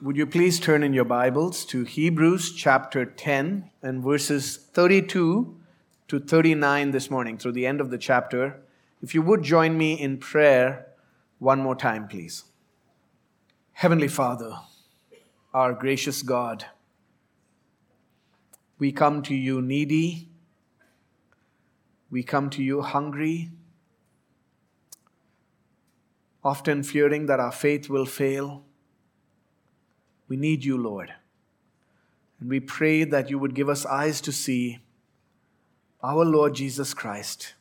Would you please turn in your Bibles to Hebrews chapter 10 and verses 32 to 39 this morning, through the end of the chapter? If you would join me in prayer one more time, please. Heavenly Father, our gracious God, we come to you needy, we come to you hungry, often fearing that our faith will fail. We need you, Lord. And we pray that you would give us eyes to see our Lord Jesus Christ,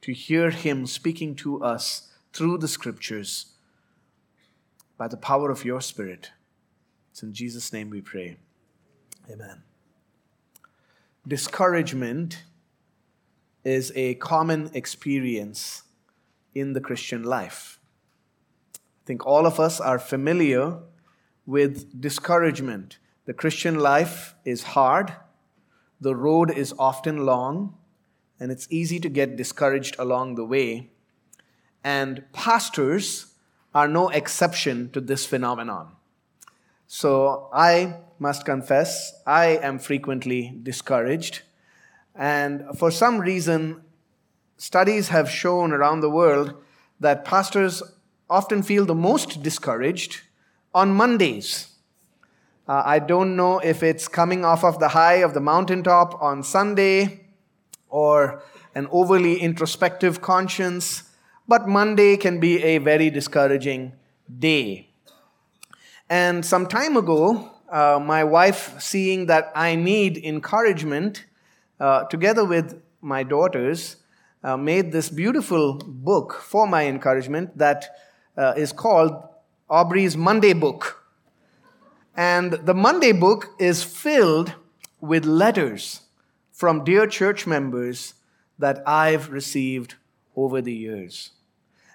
to hear him speaking to us through the scriptures by the power of your Spirit. It's in Jesus' name we pray. Amen. Discouragement is a common experience in the Christian life. I think all of us are familiar with discouragement. The Christian life is hard, the road is often long, and it's easy to get discouraged along the way. And pastors are no exception to this phenomenon. So I must confess, I am frequently discouraged. And for some reason, studies have shown around the world that pastors often feel the most discouraged on Mondays. Uh, I don't know if it's coming off of the high of the mountaintop on Sunday or an overly introspective conscience, but Monday can be a very discouraging day. And some time ago, uh, my wife, seeing that I need encouragement, uh, together with my daughters, uh, made this beautiful book for my encouragement that uh, is called Aubrey's Monday book. And the Monday book is filled with letters from dear church members that I've received over the years.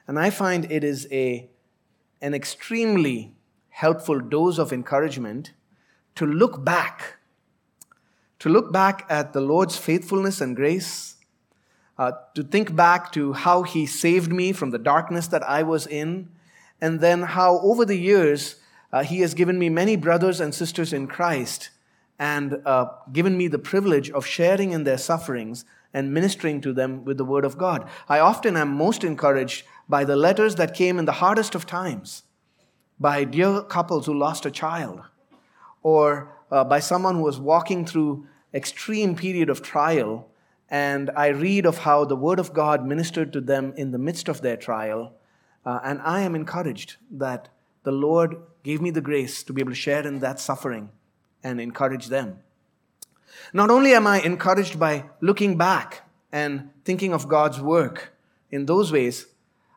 And I find it is a, an extremely helpful dose of encouragement to look back, to look back at the Lord's faithfulness and grace, uh, to think back to how He saved me from the darkness that I was in, and then how over the years uh, he has given me many brothers and sisters in Christ and uh, given me the privilege of sharing in their sufferings and ministering to them with the Word of God. I often am most encouraged by the letters that came in the hardest of times, by dear couples who lost a child, or uh, by someone who was walking through extreme period of trial and I read of how the Word of God ministered to them in the midst of their trial, uh, and I am encouraged that the Lord gave me the grace to be able to share in that suffering and encourage them. Not only am I encouraged by looking back and thinking of God's work in those ways,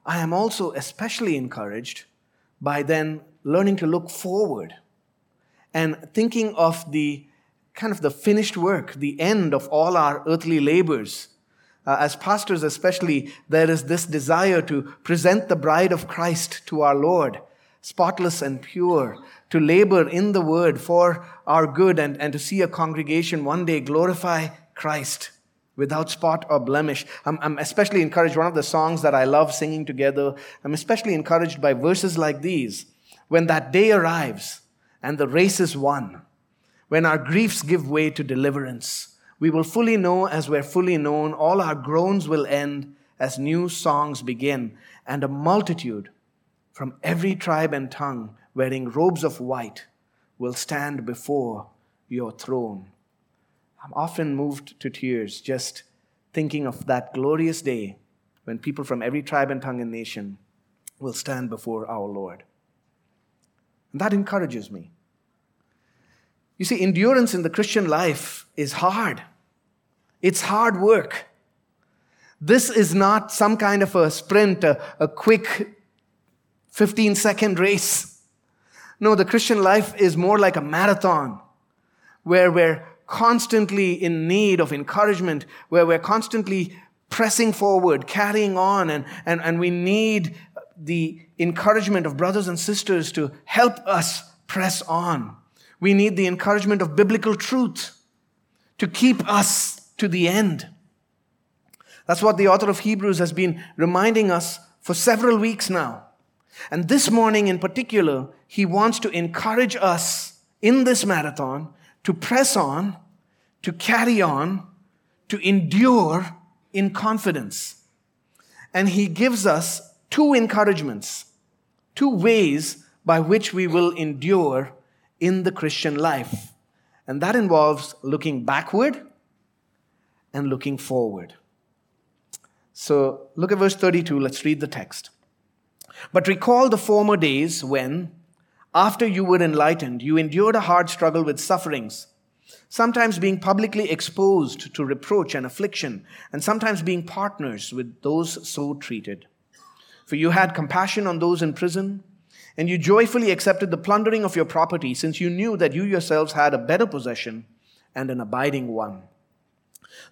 I am also especially encouraged by then learning to look forward and thinking of the kind of the finished work, the end of all our earthly labors uh, as pastors, especially, there is this desire to present the bride of Christ to our Lord, spotless and pure, to labor in the word for our good, and, and to see a congregation one day glorify Christ without spot or blemish. I'm, I'm especially encouraged, one of the songs that I love singing together, I'm especially encouraged by verses like these. When that day arrives and the race is won, when our griefs give way to deliverance, we will fully know as we're fully known. All our groans will end as new songs begin. And a multitude from every tribe and tongue, wearing robes of white, will stand before your throne. I'm often moved to tears just thinking of that glorious day when people from every tribe and tongue and nation will stand before our Lord. And that encourages me. You see, endurance in the Christian life is hard. It's hard work. This is not some kind of a sprint, a, a quick 15 second race. No, the Christian life is more like a marathon where we're constantly in need of encouragement, where we're constantly pressing forward, carrying on, and, and, and we need the encouragement of brothers and sisters to help us press on. We need the encouragement of biblical truth to keep us to the end. That's what the author of Hebrews has been reminding us for several weeks now. And this morning in particular, he wants to encourage us in this marathon to press on, to carry on, to endure in confidence. And he gives us two encouragements, two ways by which we will endure in the Christian life. And that involves looking backward and looking forward. So look at verse 32. Let's read the text. But recall the former days when, after you were enlightened, you endured a hard struggle with sufferings, sometimes being publicly exposed to reproach and affliction, and sometimes being partners with those so treated. For you had compassion on those in prison, and you joyfully accepted the plundering of your property, since you knew that you yourselves had a better possession and an abiding one.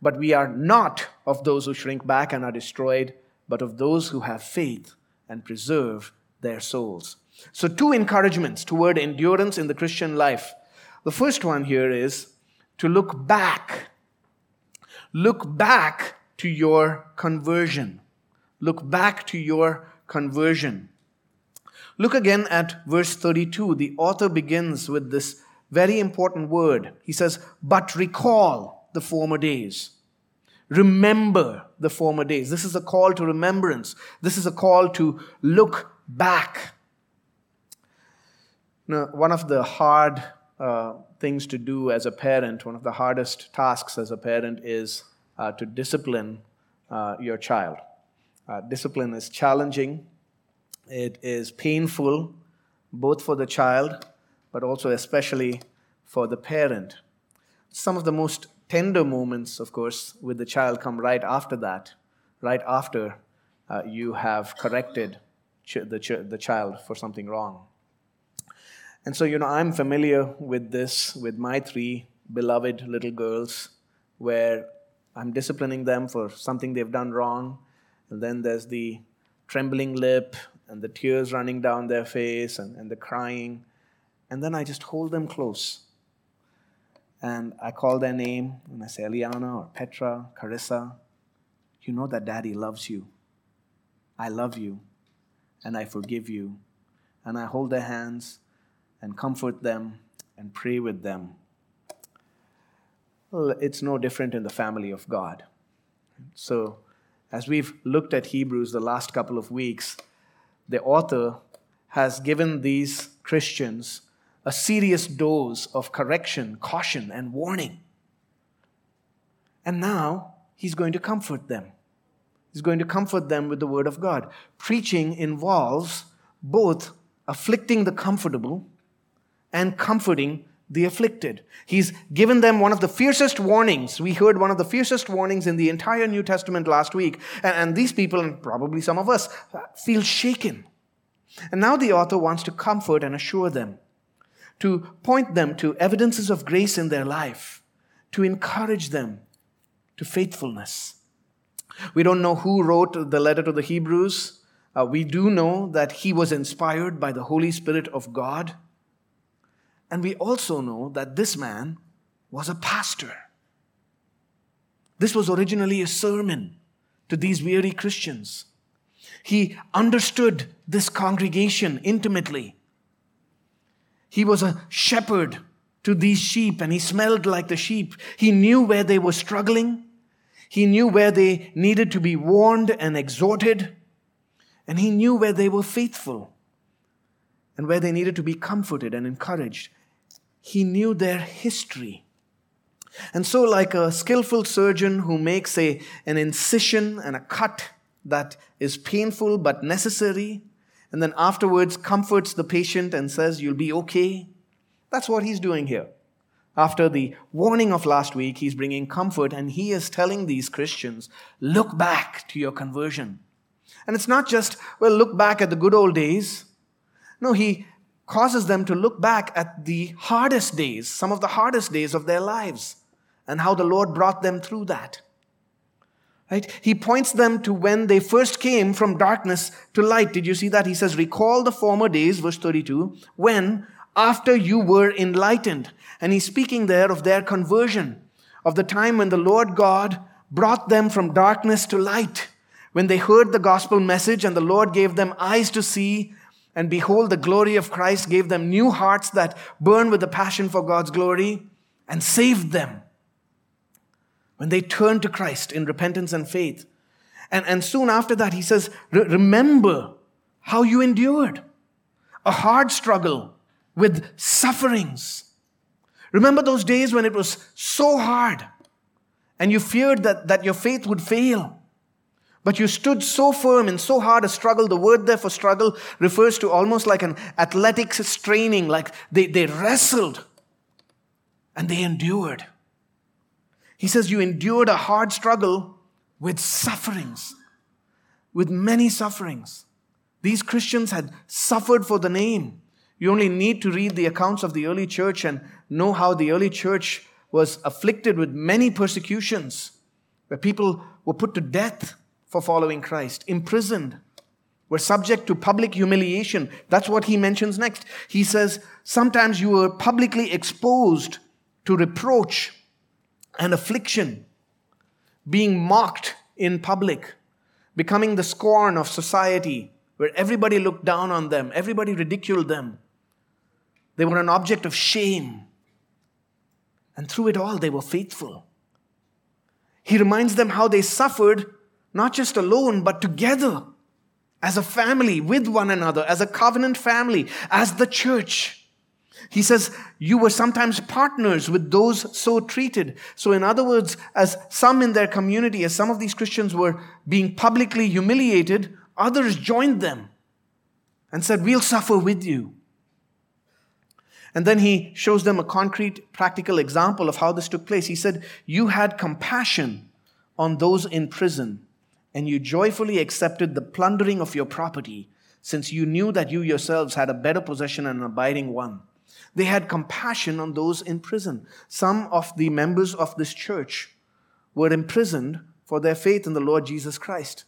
But we are not of those who shrink back and are destroyed, but of those who have faith and preserve their souls. So, two encouragements toward endurance in the Christian life. The first one here is to look back. Look back to your conversion. Look back to your conversion. Look again at verse 32. The author begins with this very important word. He says, But recall the former days. Remember the former days. This is a call to remembrance. This is a call to look back. Now, one of the hard uh, things to do as a parent, one of the hardest tasks as a parent is uh, to discipline uh, your child. Uh, discipline is challenging, it is painful, both for the child, but also especially for the parent. Some of the most tender moments, of course, with the child come right after that, right after uh, you have corrected ch- the, ch- the child for something wrong. And so, you know, I'm familiar with this with my three beloved little girls, where I'm disciplining them for something they've done wrong. And then there's the trembling lip and the tears running down their face and, and the crying. And then I just hold them close and I call their name and I say, Eliana or Petra, Carissa, you know that daddy loves you. I love you and I forgive you. And I hold their hands and comfort them and pray with them. Well, it's no different in the family of God. So, as we've looked at Hebrews the last couple of weeks, the author has given these Christians a serious dose of correction, caution, and warning. And now he's going to comfort them. He's going to comfort them with the word of God. Preaching involves both afflicting the comfortable and comforting the afflicted. He's given them one of the fiercest warnings. We heard one of the fiercest warnings in the entire New Testament last week. And, these people, and probably some of us, feel shaken. And now the author wants to comfort and assure them to point them to evidences of grace in their life, to encourage them to faithfulness. We don't know who wrote the letter to the Hebrews. Uh, we do know that he was inspired by the Holy Spirit of God. And we also know that this man was a pastor. This was originally a sermon to these weary Christians. He understood this congregation intimately. He was a shepherd to these sheep and he smelled like the sheep. He knew where they were struggling. He knew where they needed to be warned and exhorted. And he knew where they were faithful and where they needed to be comforted and encouraged. He knew their history. And so, like a skillful surgeon who makes a, an incision and a cut that is painful but necessary, and then afterwards comforts the patient and says, You'll be okay. That's what he's doing here. After the warning of last week, he's bringing comfort and he is telling these Christians, Look back to your conversion. And it's not just, well, look back at the good old days. No, he causes them to look back at the hardest days, some of the hardest days of their lives, and how the Lord brought them through that. Right? He points them to when they first came from darkness to light. Did you see that? He says, Recall the former days, verse 32, when after you were enlightened. And he's speaking there of their conversion, of the time when the Lord God brought them from darkness to light, when they heard the gospel message and the Lord gave them eyes to see. And behold, the glory of Christ gave them new hearts that burn with the passion for God's glory and saved them when they turn to Christ in repentance and faith. And, and soon after that, he says, Remember how you endured a hard struggle with sufferings. Remember those days when it was so hard and you feared that, that your faith would fail. But you stood so firm in so hard a struggle. The word there for struggle refers to almost like an athletics straining, like they, they wrestled and they endured. He says, You endured a hard struggle with sufferings, with many sufferings. These Christians had suffered for the name. You only need to read the accounts of the early church and know how the early church was afflicted with many persecutions, where people were put to death for following Christ, imprisoned, were subject to public humiliation. That's what he mentions next. He says, Sometimes you were publicly exposed to reproach and affliction, being mocked in public, becoming the scorn of society, where everybody looked down on them, everybody ridiculed them. They were an object of shame. And through it all, they were faithful. He reminds them how they suffered, not just alone, but together, as a family, with one another, as a covenant family, as the church. He says, You were sometimes partners with those so treated. So, in other words, as some in their community, as some of these Christians were being publicly humiliated, others joined them and said, We'll suffer with you. And then he shows them a concrete, practical example of how this took place. He said, You had compassion on those in prison, and you joyfully accepted the plundering of your property, since you knew that you yourselves had a better possession and an abiding one. They had compassion on those in prison. Some of the members of this church were imprisoned for their faith in the Lord Jesus Christ.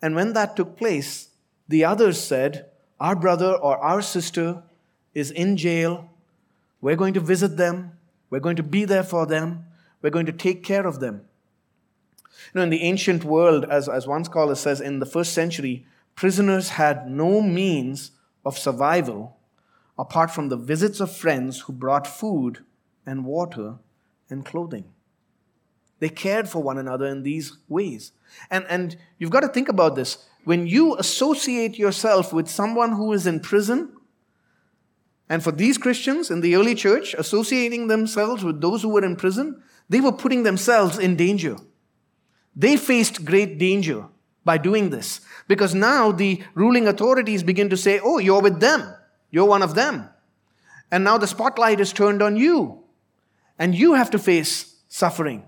And when that took place, the others said, Our brother or our sister is in jail. We're going to visit them. We're going to be there for them. We're going to take care of them. You know, in the ancient world, as, as one scholar says, in the first century, prisoners had no means of survival apart from the visits of friends who brought food and water and clothing. They cared for one another in these ways. And, and you've got to think about this. When you associate yourself with someone who is in prison, and for these Christians in the early church, associating themselves with those who were in prison, they were putting themselves in danger. They faced great danger by doing this because now the ruling authorities begin to say, Oh, you're with them. You're one of them. And now the spotlight is turned on you. And you have to face suffering.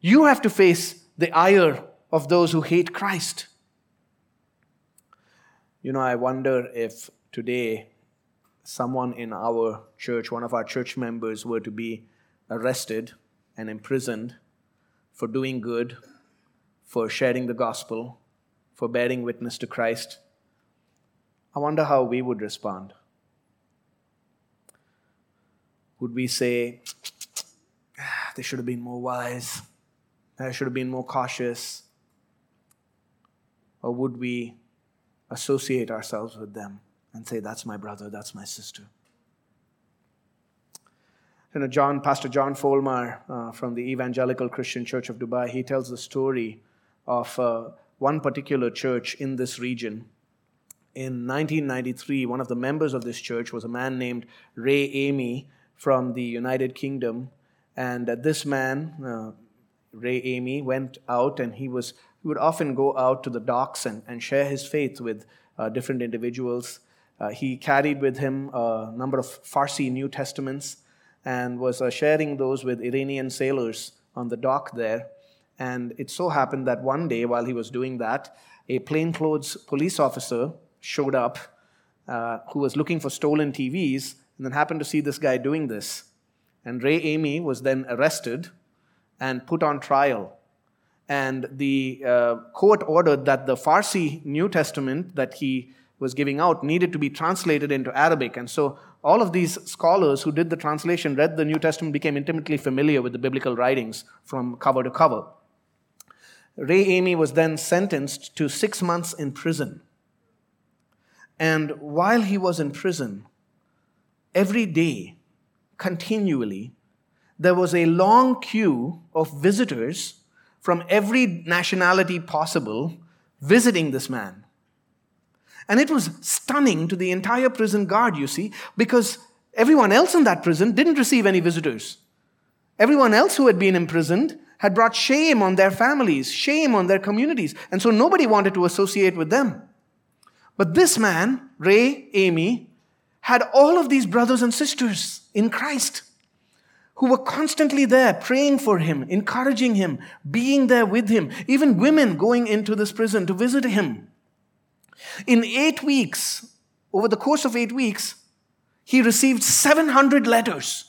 You have to face the ire of those who hate Christ. You know, I wonder if today someone in our church, one of our church members, were to be arrested and imprisoned for doing good, for sharing the gospel, for bearing witness to Christ. I wonder how we would respond. Would we say, ah, they should have been more wise, they should have been more cautious? Or would we associate ourselves with them and say, that's my brother, that's my sister? You know, John, Pastor John Folmar uh, from the Evangelical Christian Church of Dubai, he tells the story of uh, one particular church in this region in 1993, one of the members of this church was a man named Ray Amy from the United Kingdom. And uh, this man, uh, Ray Amy, went out and he, was, he would often go out to the docks and, and share his faith with uh, different individuals. Uh, he carried with him a number of Farsi New Testaments and was uh, sharing those with Iranian sailors on the dock there. And it so happened that one day while he was doing that, a plainclothes police officer showed up uh, who was looking for stolen TVs and then happened to see this guy doing this. And Ray Amy was then arrested and put on trial. And the uh, court ordered that the Farsi New Testament that he was giving out needed to be translated into Arabic. And so all of these scholars who did the translation, read the New Testament, became intimately familiar with the biblical writings from cover to cover. Ray Amy was then sentenced to six months in prison. And while he was in prison, every day, continually, there was a long queue of visitors from every nationality possible visiting this man. And it was stunning to the entire prison guard, you see, because everyone else in that prison didn't receive any visitors. Everyone else who had been imprisoned had brought shame on their families, shame on their communities, and so nobody wanted to associate with them. But this man, Ray Amy, had all of these brothers and sisters in Christ who were constantly there praying for him, encouraging him, being there with him, even women going into this prison to visit him. In eight weeks, over the course of eight weeks, he received 700 letters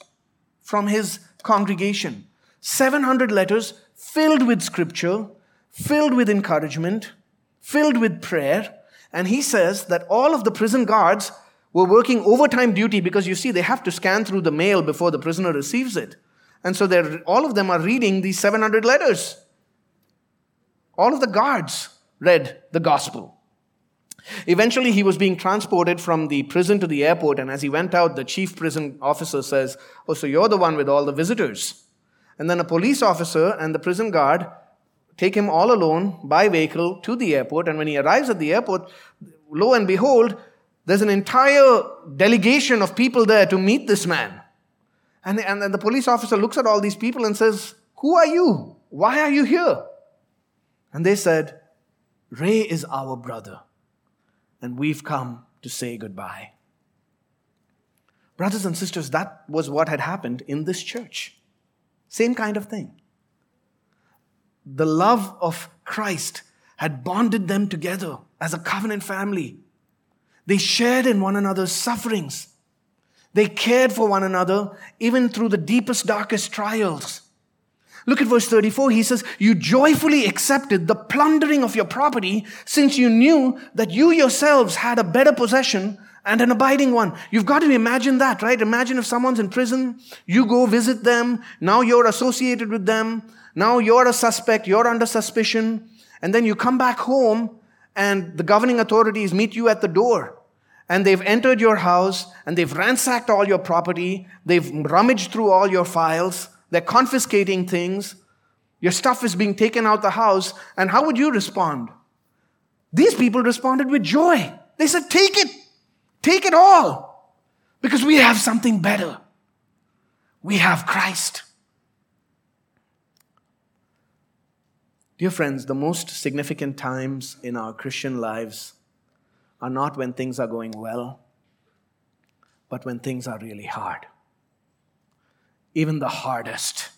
from his congregation 700 letters filled with scripture, filled with encouragement, filled with prayer. And he says that all of the prison guards were working overtime duty because you see, they have to scan through the mail before the prisoner receives it. And so all of them are reading these 700 letters. All of the guards read the gospel. Eventually, he was being transported from the prison to the airport, and as he went out, the chief prison officer says, Oh, so you're the one with all the visitors. And then a police officer and the prison guard take him all alone by vehicle to the airport. And when he arrives at the airport, lo and behold, there's an entire delegation of people there to meet this man. And, and then the police officer looks at all these people and says, Who are you? Why are you here? And they said, Ray is our brother, and we've come to say goodbye. Brothers and sisters, that was what had happened in this church. Same kind of thing. The love of Christ had bonded them together as a covenant family. They shared in one another's sufferings. They cared for one another even through the deepest, darkest trials. Look at verse 34. He says, You joyfully accepted the plundering of your property since you knew that you yourselves had a better possession and an abiding one. You've got to imagine that, right? Imagine if someone's in prison, you go visit them, now you're associated with them, now you're a suspect, you're under suspicion, and then you come back home and the governing authorities meet you at the door. And they've entered your house and they've ransacked all your property, they've rummaged through all your files, they're confiscating things, your stuff is being taken out of the house, and how would you respond? These people responded with joy. They said, Take it. Take it all because we have something better. We have Christ. Dear friends, the most significant times in our Christian lives are not when things are going well, but when things are really hard. Even the hardest.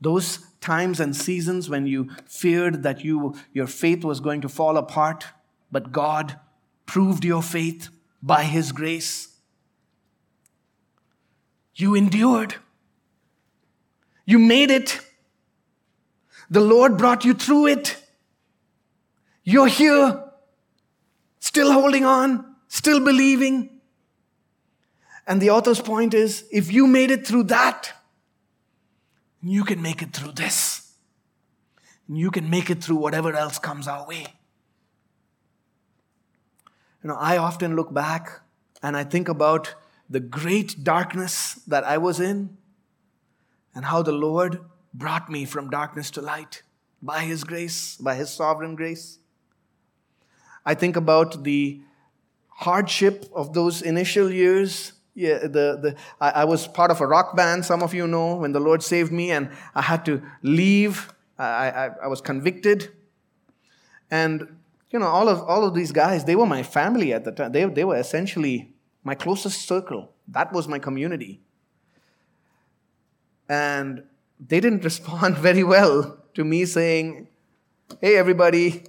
Those times and seasons when you feared that you, your faith was going to fall apart, but God proved your faith by His grace. You endured. You made it. The Lord brought you through it. You're here, still holding on, still believing. And the author's point is if you made it through that, you can make it through this. You can make it through whatever else comes our way. You know, I often look back and I think about the great darkness that I was in and how the Lord brought me from darkness to light by His grace, by His sovereign grace. I think about the hardship of those initial years. Yeah, the, the, I, I was part of a rock band, some of you know, when the Lord saved me, and I had to leave. I, I, I was convicted. And you know, all of, all of these guys, they were my family at the time. They, they were essentially my closest circle. That was my community. And they didn't respond very well to me saying, Hey, everybody,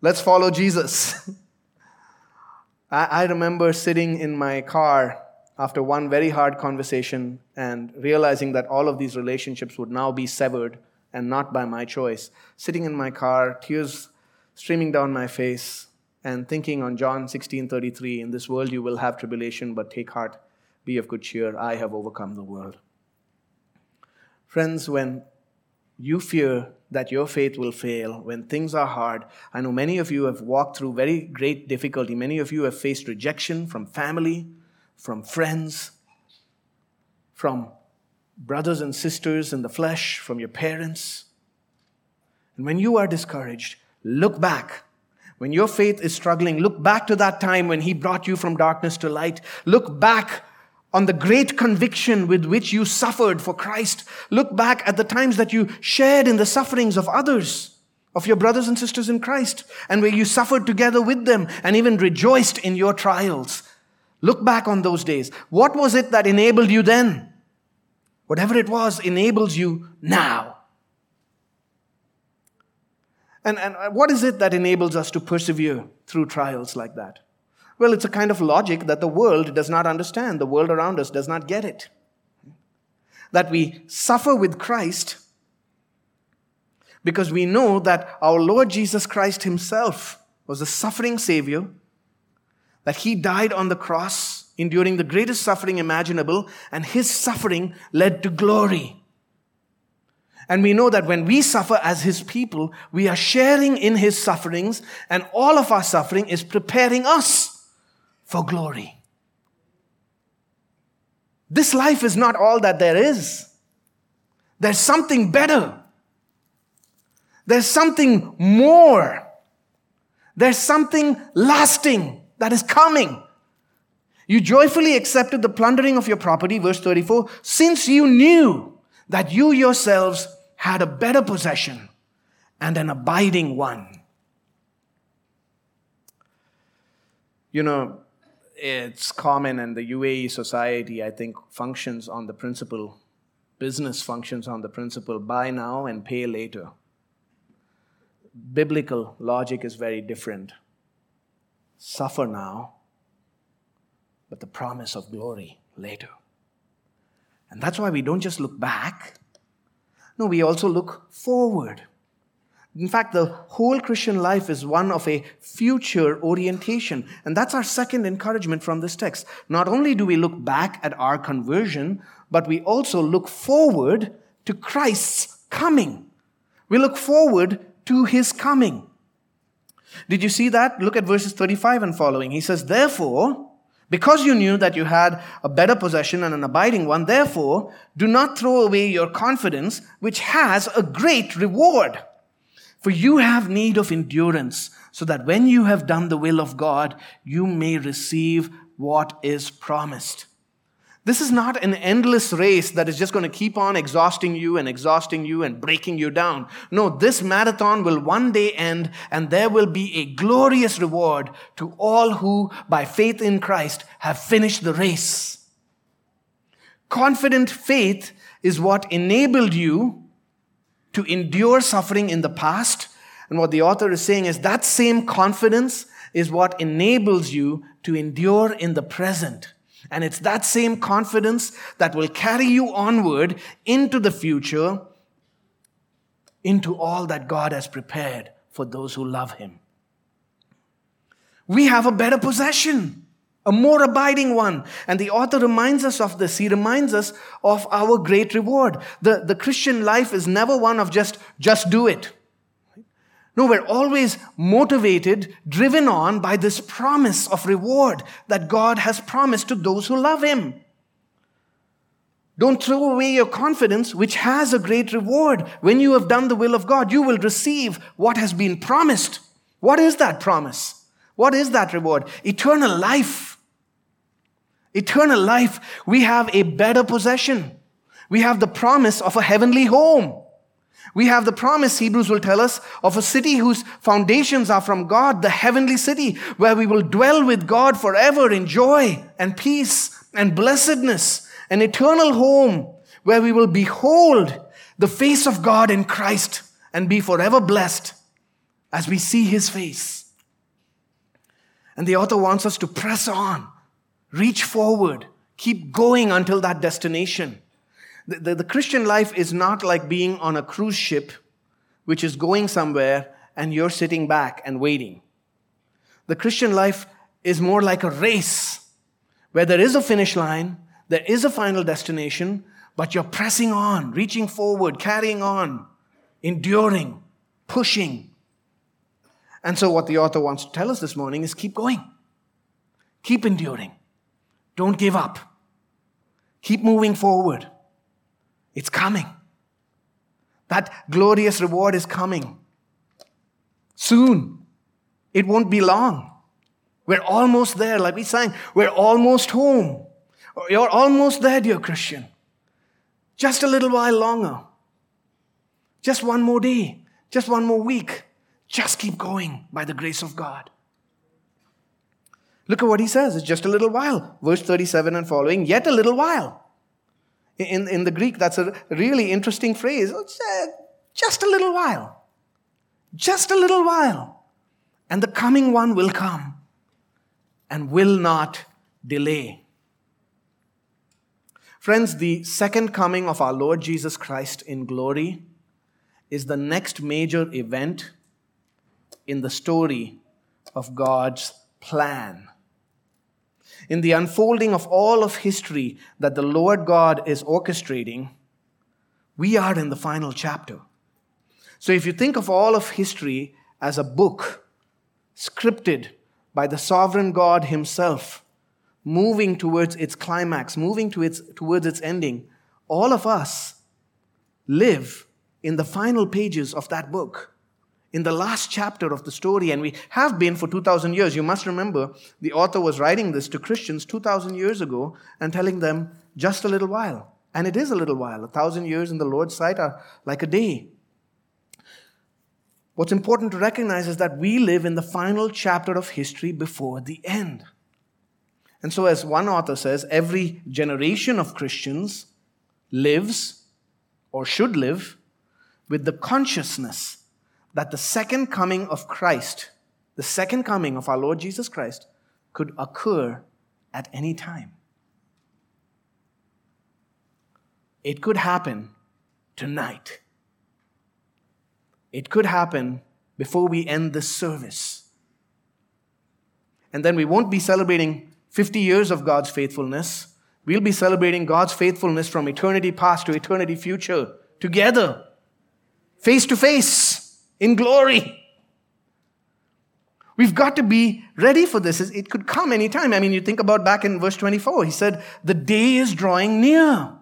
let's follow Jesus. I, I remember sitting in my car after one very hard conversation and realizing that all of these relationships would now be severed and not by my choice. Sitting in my car, tears streaming down my face, and thinking on John 16:33, in this world you will have tribulation, but take heart, be of good cheer, I have overcome the world. Friends, when you fear that your faith will fail, when things are hard, I know many of you have walked through very great difficulty. Many of you have faced rejection from family, from friends, from brothers and sisters in the flesh, from your parents. And when you are discouraged, look back. When your faith is struggling, look back to that time when He brought you from darkness to light. Look back on the great conviction with which you suffered for Christ. Look back at the times that you shared in the sufferings of others, of your brothers and sisters in Christ, and where you suffered together with them and even rejoiced in your trials. Look back on those days. What was it that enabled you then? Whatever it was enables you now. And, and what is it that enables us to persevere through trials like that? Well, it's a kind of logic that the world does not understand. The world around us does not get it. That we suffer with Christ because we know that our Lord Jesus Christ Himself was a suffering Savior, that He died on the cross, enduring the greatest suffering imaginable, and His suffering led to glory. And we know that when we suffer as His people, we are sharing in His sufferings, and all of our suffering is preparing us for glory. This life is not all that there is. There's something better. There's something more. There's something lasting that is coming. You joyfully accepted the plundering of your property, verse 34, since you knew that you yourselves had a better possession and an abiding one. You know, it's common and the UAE society, I think, functions on the principle, business functions on the principle buy now and pay later. Biblical logic is very different. Suffer now, but the promise of glory later. And that's why we don't just look back, no, we also look forward. In fact, the whole Christian life is one of a future orientation. And that's our second encouragement from this text. Not only do we look back at our conversion, but we also look forward to Christ's coming. We look forward to his coming. Did you see that? Look at verses 35 and following. He says, Therefore, because you knew that you had a better possession and an abiding one, therefore, do not throw away your confidence, which has a great reward. For you have need of endurance, so that when you have done the will of God, you may receive what is promised. This is not an endless race that is just going to keep on exhausting you and exhausting you and breaking you down. No, this marathon will one day end and there will be a glorious reward to all who, by faith in Christ, have finished the race. Confident faith is what enabled you to endure suffering in the past. And what the author is saying is that same confidence is what enables you to endure in the present. And it's that same confidence that will carry you onward into the future, into all that God has prepared for those who love Him. We have a better possession a more abiding one. And the author reminds us of this. He reminds us of our great reward. The, the Christian life is never one of just, just do it. No, we're always motivated, driven on by this promise of reward that God has promised to those who love Him. Don't throw away your confidence, which has a great reward. When you have done the will of God, you will receive what has been promised. What is that promise? What is that reward? Eternal life. Eternal life, we have a better possession. We have the promise of a heavenly home. We have the promise, Hebrews will tell us, of a city whose foundations are from God, the heavenly city, where we will dwell with God forever in joy and peace and blessedness, an eternal home where we will behold the face of God in Christ and be forever blessed as we see his face. And the author wants us to press on, reach forward, keep going until that destination. The, the, the, Christian life is not like being on a cruise ship which is going somewhere and you're sitting back and waiting. The Christian life is more like a race where there is a finish line, there is a final destination, but you're pressing on, reaching forward, carrying on, enduring, pushing. And so, what the author wants to tell us this morning is keep going, keep enduring, don't give up, keep moving forward. It's coming. That glorious reward is coming soon. It won't be long. We're almost there, like we sang. We're almost home. You're almost there, dear Christian. Just a little while longer. Just one more day. Just one more week. Just keep going by the grace of God. Look at what he says. It's just a little while. Verse 37 and following, yet a little while. In, in the Greek, that's a really interesting phrase. Uh, just a little while. Just a little while. And the coming one will come and will not delay. Friends, the second coming of our Lord Jesus Christ in glory is the next major event in the story of God's plan. In the unfolding of all of history that the Lord God is orchestrating, we are in the final chapter. So if you think of all of history as a book scripted by the sovereign God Himself, moving towards its climax, moving to its, towards its ending, all of us live in the final pages of that book, in the last chapter of the story, and we have been for 2,000 years. You must remember, the author was writing this to Christians 2,000 years ago and telling them just a little while. And it is a little while. A thousand years in the Lord's sight are like a day. What's important to recognize is that we live in the final chapter of history before the end. And so, as one author says, every generation of Christians lives or should live with the consciousness that the second coming of Christ, the second coming of our Lord Jesus Christ, could occur at any time. It could happen tonight. It could happen before we end this service. And then we won't be celebrating 50 years of God's faithfulness. We'll be celebrating God's faithfulness from eternity past to eternity future together, face to face, in glory. We've got to be ready for this. It could come anytime. I mean, you think about back in verse 24, he said, The day is drawing near.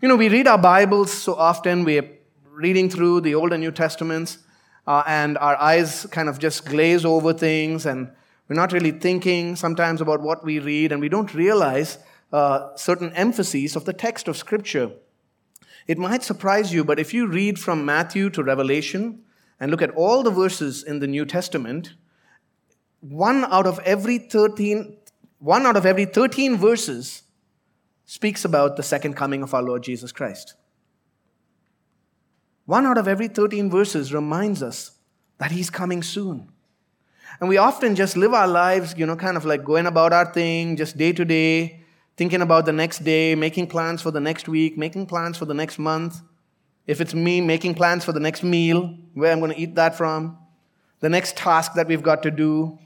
You know, we read our Bibles so often, we're reading through the Old and New Testaments, uh, and our eyes kind of just glaze over things, and we're not really thinking sometimes about what we read, and we don't realize uh, certain emphases of the text of Scripture. It might surprise you, but if you read from Matthew to Revelation and look at all the verses in the New Testament, one out of every 13, one out of every 13 verses speaks about the second coming of our Lord Jesus Christ. One out of every 13 verses reminds us that He's coming soon. And we often just live our lives, you know, kind of like going about our thing, just day to day, thinking about the next day, making plans for the next week, making plans for the next month. If it's me, making plans for the next meal, where I'm going to eat that from, the next task that we've got to do.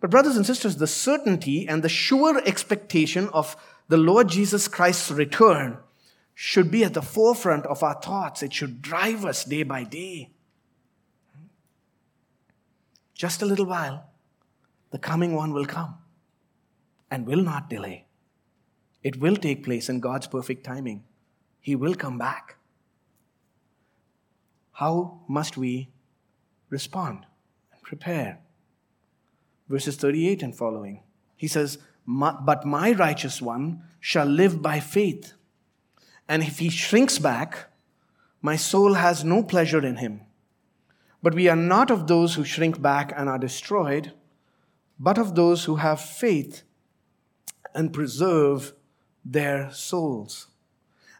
But, brothers and sisters, the certainty and the sure expectation of the Lord Jesus Christ's return should be at the forefront of our thoughts. It should drive us day by day. Just a little while, the coming one will come and will not delay. It will take place in God's perfect timing. He will come back. How must we respond and prepare? Verses 38 and following. He says, But my righteous one shall live by faith. And if he shrinks back, my soul has no pleasure in him. But we are not of those who shrink back and are destroyed, but of those who have faith and preserve their souls.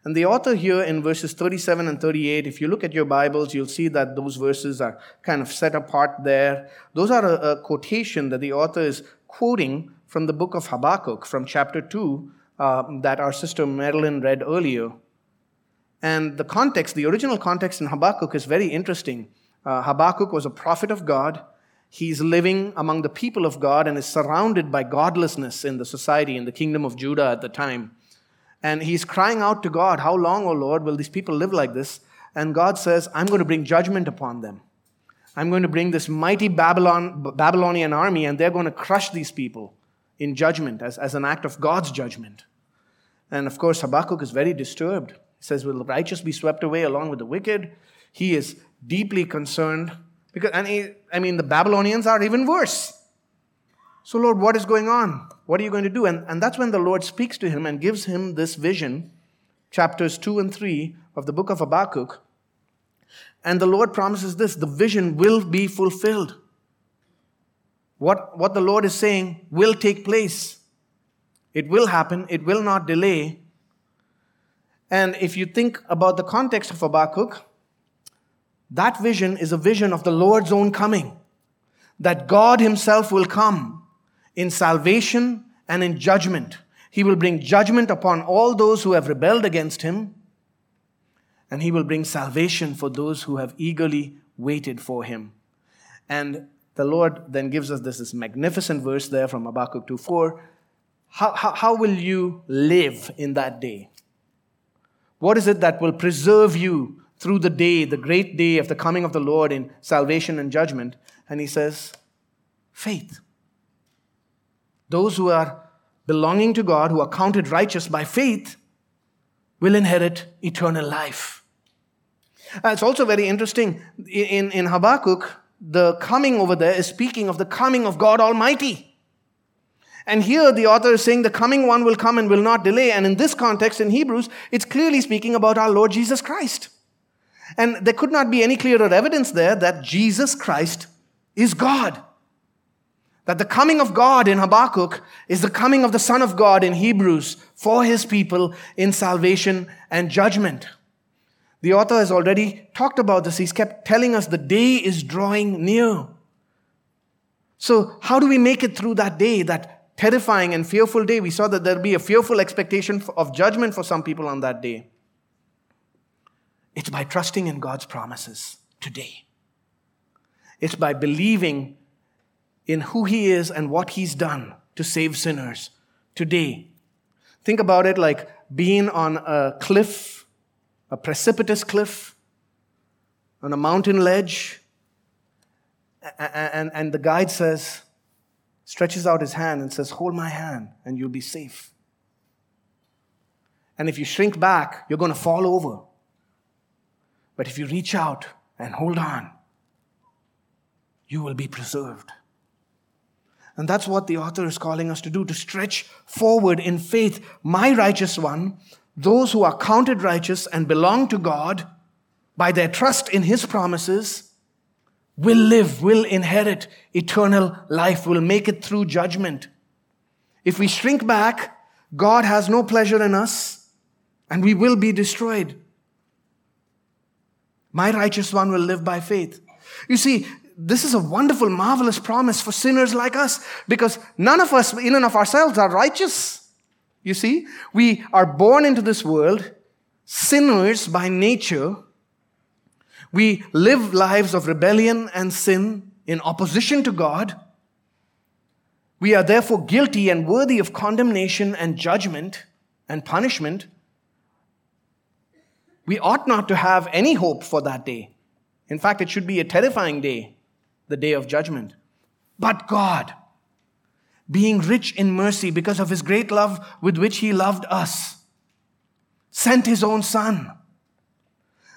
And the author here in verses 37 and 38, if you look at your Bibles, you'll see that those verses are kind of set apart there. Those are a, a quotation that the author is quoting from the book of Habakkuk, from chapter 2, uh, that our sister Marilyn read earlier. And the context, the original context in Habakkuk is very interesting. Uh, Habakkuk was a prophet of God. He's living among the people of God and is surrounded by godlessness in the society, in the kingdom of Judah at the time. And he's crying out to God, How long, O Lord, will these people live like this? And God says, I'm going to bring judgment upon them. I'm going to bring this mighty Babylon, Babylonian army, and they're going to crush these people in judgment as, as an act of God's judgment. And of course, Habakkuk is very disturbed. He says, Will the righteous be swept away along with the wicked? He is deeply concerned because, and he, I mean, the Babylonians are even worse. So, Lord, what is going on? What are you going to do? And, and that's when the Lord speaks to him and gives him this vision, chapters 2 and 3 of the book of Habakkuk. And the Lord promises this the vision will be fulfilled. What, what the Lord is saying will take place. It will happen, it will not delay. And if you think about the context of Habakkuk, that vision is a vision of the Lord's own coming, that God Himself will come in salvation and in judgment. He will bring judgment upon all those who have rebelled against him, and he will bring salvation for those who have eagerly waited for him. And the Lord then gives us this, this magnificent verse there from Habakkuk 2 4. How, how, how will you live in that day? What is it that will preserve you through the day, the great day of the coming of the Lord in salvation and judgment? And he says, faith. Those who are belonging to God, who are counted righteous by faith, will inherit eternal life. Uh, it's also very interesting. In, in Habakkuk, the coming over there is speaking of the coming of God Almighty. And here the author is saying the coming one will come and will not delay. And in this context, in Hebrews, it's clearly speaking about our Lord Jesus Christ. And there could not be any clearer evidence there that Jesus Christ is God. That the coming of God in Habakkuk is the coming of the Son of God in Hebrews for his people in salvation and judgment. The author has already talked about this. He's kept telling us the day is drawing near. So, how do we make it through that day, that terrifying and fearful day? We saw that there'll be a fearful expectation of judgment for some people on that day. It's by trusting in God's promises today. It's by believing in who He is and what He's done to save sinners today. Think about it like being on a cliff, a precipitous cliff, on a mountain ledge, and, and the guide says, stretches out his hand and says, Hold my hand and you'll be safe. And if you shrink back, you're going to fall over. But if you reach out and hold on, you will be preserved. And that's what the author is calling us to do to stretch forward in faith. My righteous one, those who are counted righteous and belong to God by their trust in his promises, will live, will inherit eternal life, will make it through judgment. If we shrink back, God has no pleasure in us and we will be destroyed. My righteous one will live by faith. You see, this is a wonderful, marvelous promise for sinners like us because none of us, in and of ourselves, are righteous. You see, we are born into this world sinners by nature. We live lives of rebellion and sin in opposition to God. We are therefore guilty and worthy of condemnation and judgment and punishment. We ought not to have any hope for that day. In fact, it should be a terrifying day the day of judgment. But God, being rich in mercy because of his great love with which he loved us, sent his own Son.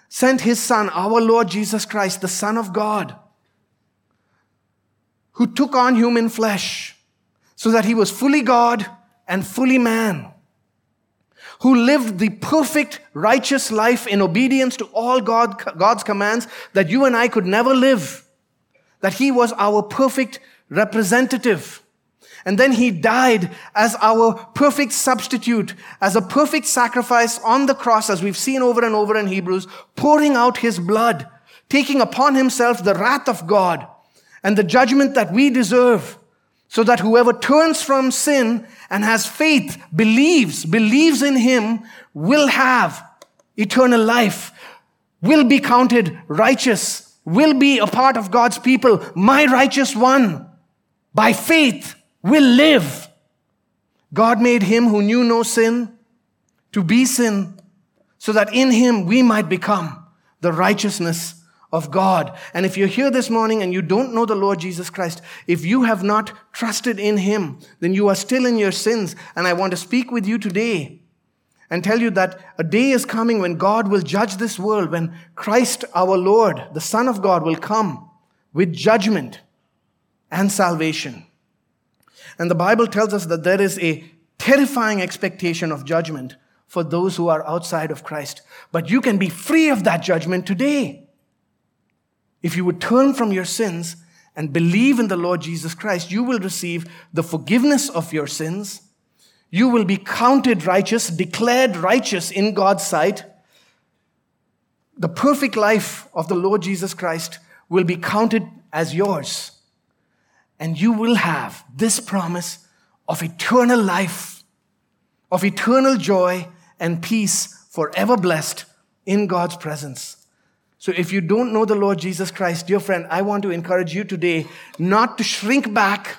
Sent his Son, our Lord Jesus Christ, the Son of God, who took on human flesh so that he was fully God and fully man, who lived the perfect, righteous life in obedience to all God, God's commands that you and I could never live that he was our perfect representative. And then he died as our perfect substitute, as a perfect sacrifice on the cross, as we've seen over and over in Hebrews, pouring out his blood, taking upon himself the wrath of God and the judgment that we deserve, so that whoever turns from sin and has faith, believes, believes in him, will have eternal life, will be counted righteous, will be a part of God's people, my righteous one, by faith will live. God made him who knew no sin to be sin so that in him we might become the righteousness of God. And if you're here this morning and you don't know the Lord Jesus Christ, if you have not trusted in him, then you are still in your sins. And I want to speak with you today and tell you that a day is coming when God will judge this world, when Christ our Lord, the Son of God, will come with judgment and salvation. And the Bible tells us that there is a terrifying expectation of judgment for those who are outside of Christ. But you can be free of that judgment today. If you would turn from your sins and believe in the Lord Jesus Christ, you will receive the forgiveness of your sins. You will be counted righteous, declared righteous in God's sight. The perfect life of the Lord Jesus Christ will be counted as yours. And you will have this promise of eternal life, of eternal joy and peace, forever blessed in God's presence. So if you don't know the Lord Jesus Christ, dear friend, I want to encourage you today not to shrink back,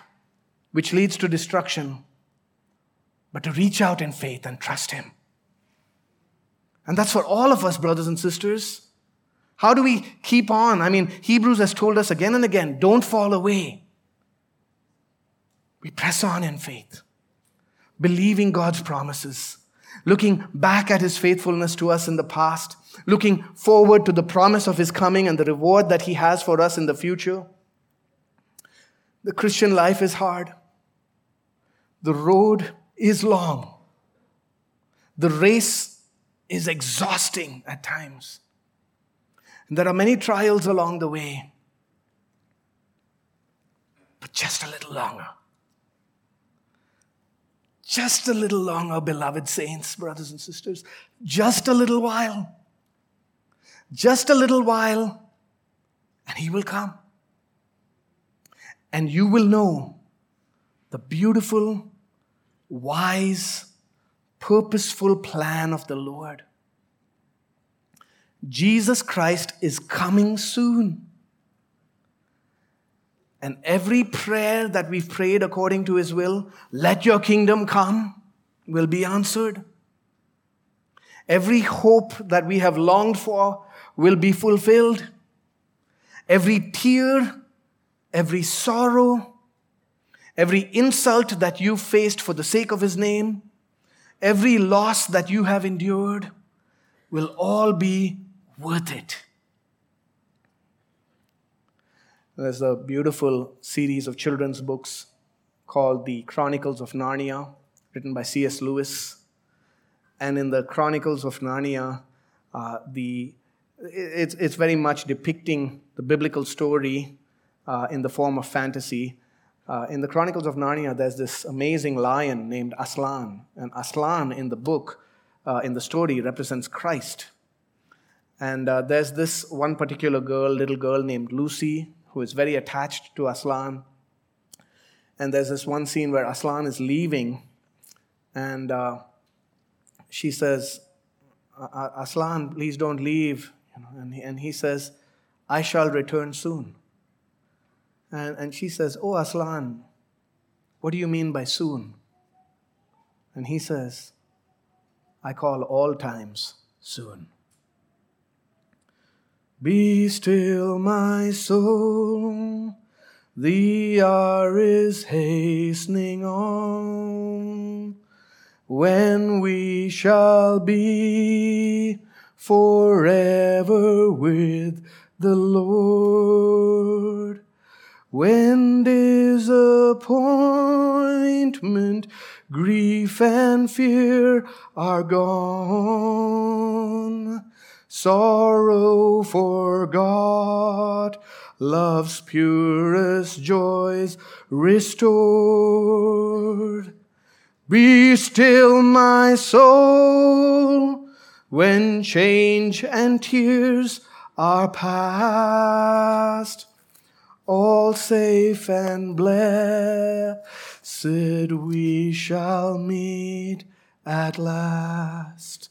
which leads to destruction, but to reach out in faith and trust Him. And that's for all of us, brothers and sisters. How do we keep on? I mean, Hebrews has told us again and again don't fall away. We press on in faith, believing God's promises, looking back at His faithfulness to us in the past looking forward to the promise of his coming and the reward that he has for us in the future. The Christian life is hard. The road is long. The race is exhausting at times. There are many trials along the way. But just a little longer. Just a little longer, beloved saints, brothers and sisters. Just a little while. Just a little while, and He will come. And you will know the beautiful, wise, purposeful plan of the Lord. Jesus Christ is coming soon. And every prayer that we've prayed according to His will, let your kingdom come, will be answered. Every hope that we have longed for will be fulfilled. Every tear, every sorrow, every insult that you faced for the sake of His name, every loss that you have endured will all be worth it. There's a beautiful series of children's books called The Chronicles of Narnia, written by C.S. Lewis. And in the Chronicles of Narnia, uh, the it's, it's very much depicting the biblical story uh, in the form of fantasy. Uh, in the Chronicles of Narnia, there's this amazing lion named Aslan. And Aslan in the book, uh, in the story, represents Christ. And uh, there's this one particular girl, little girl named Lucy, who is very attached to Aslan. And there's this one scene where Aslan is leaving, and uh, she says, Aslan, please don't leave. And he says, I shall return soon. And, and she says, Oh, Aslan, what do you mean by soon? And he says, I call all times soon. Be still, my soul, the hour is hastening on when we shall be forever with the Lord. When disappointment, grief, and fear are gone, sorrow forgot, love's purest joys restored. Be still, my soul, when change and tears are past. All safe and blessed we shall meet at last.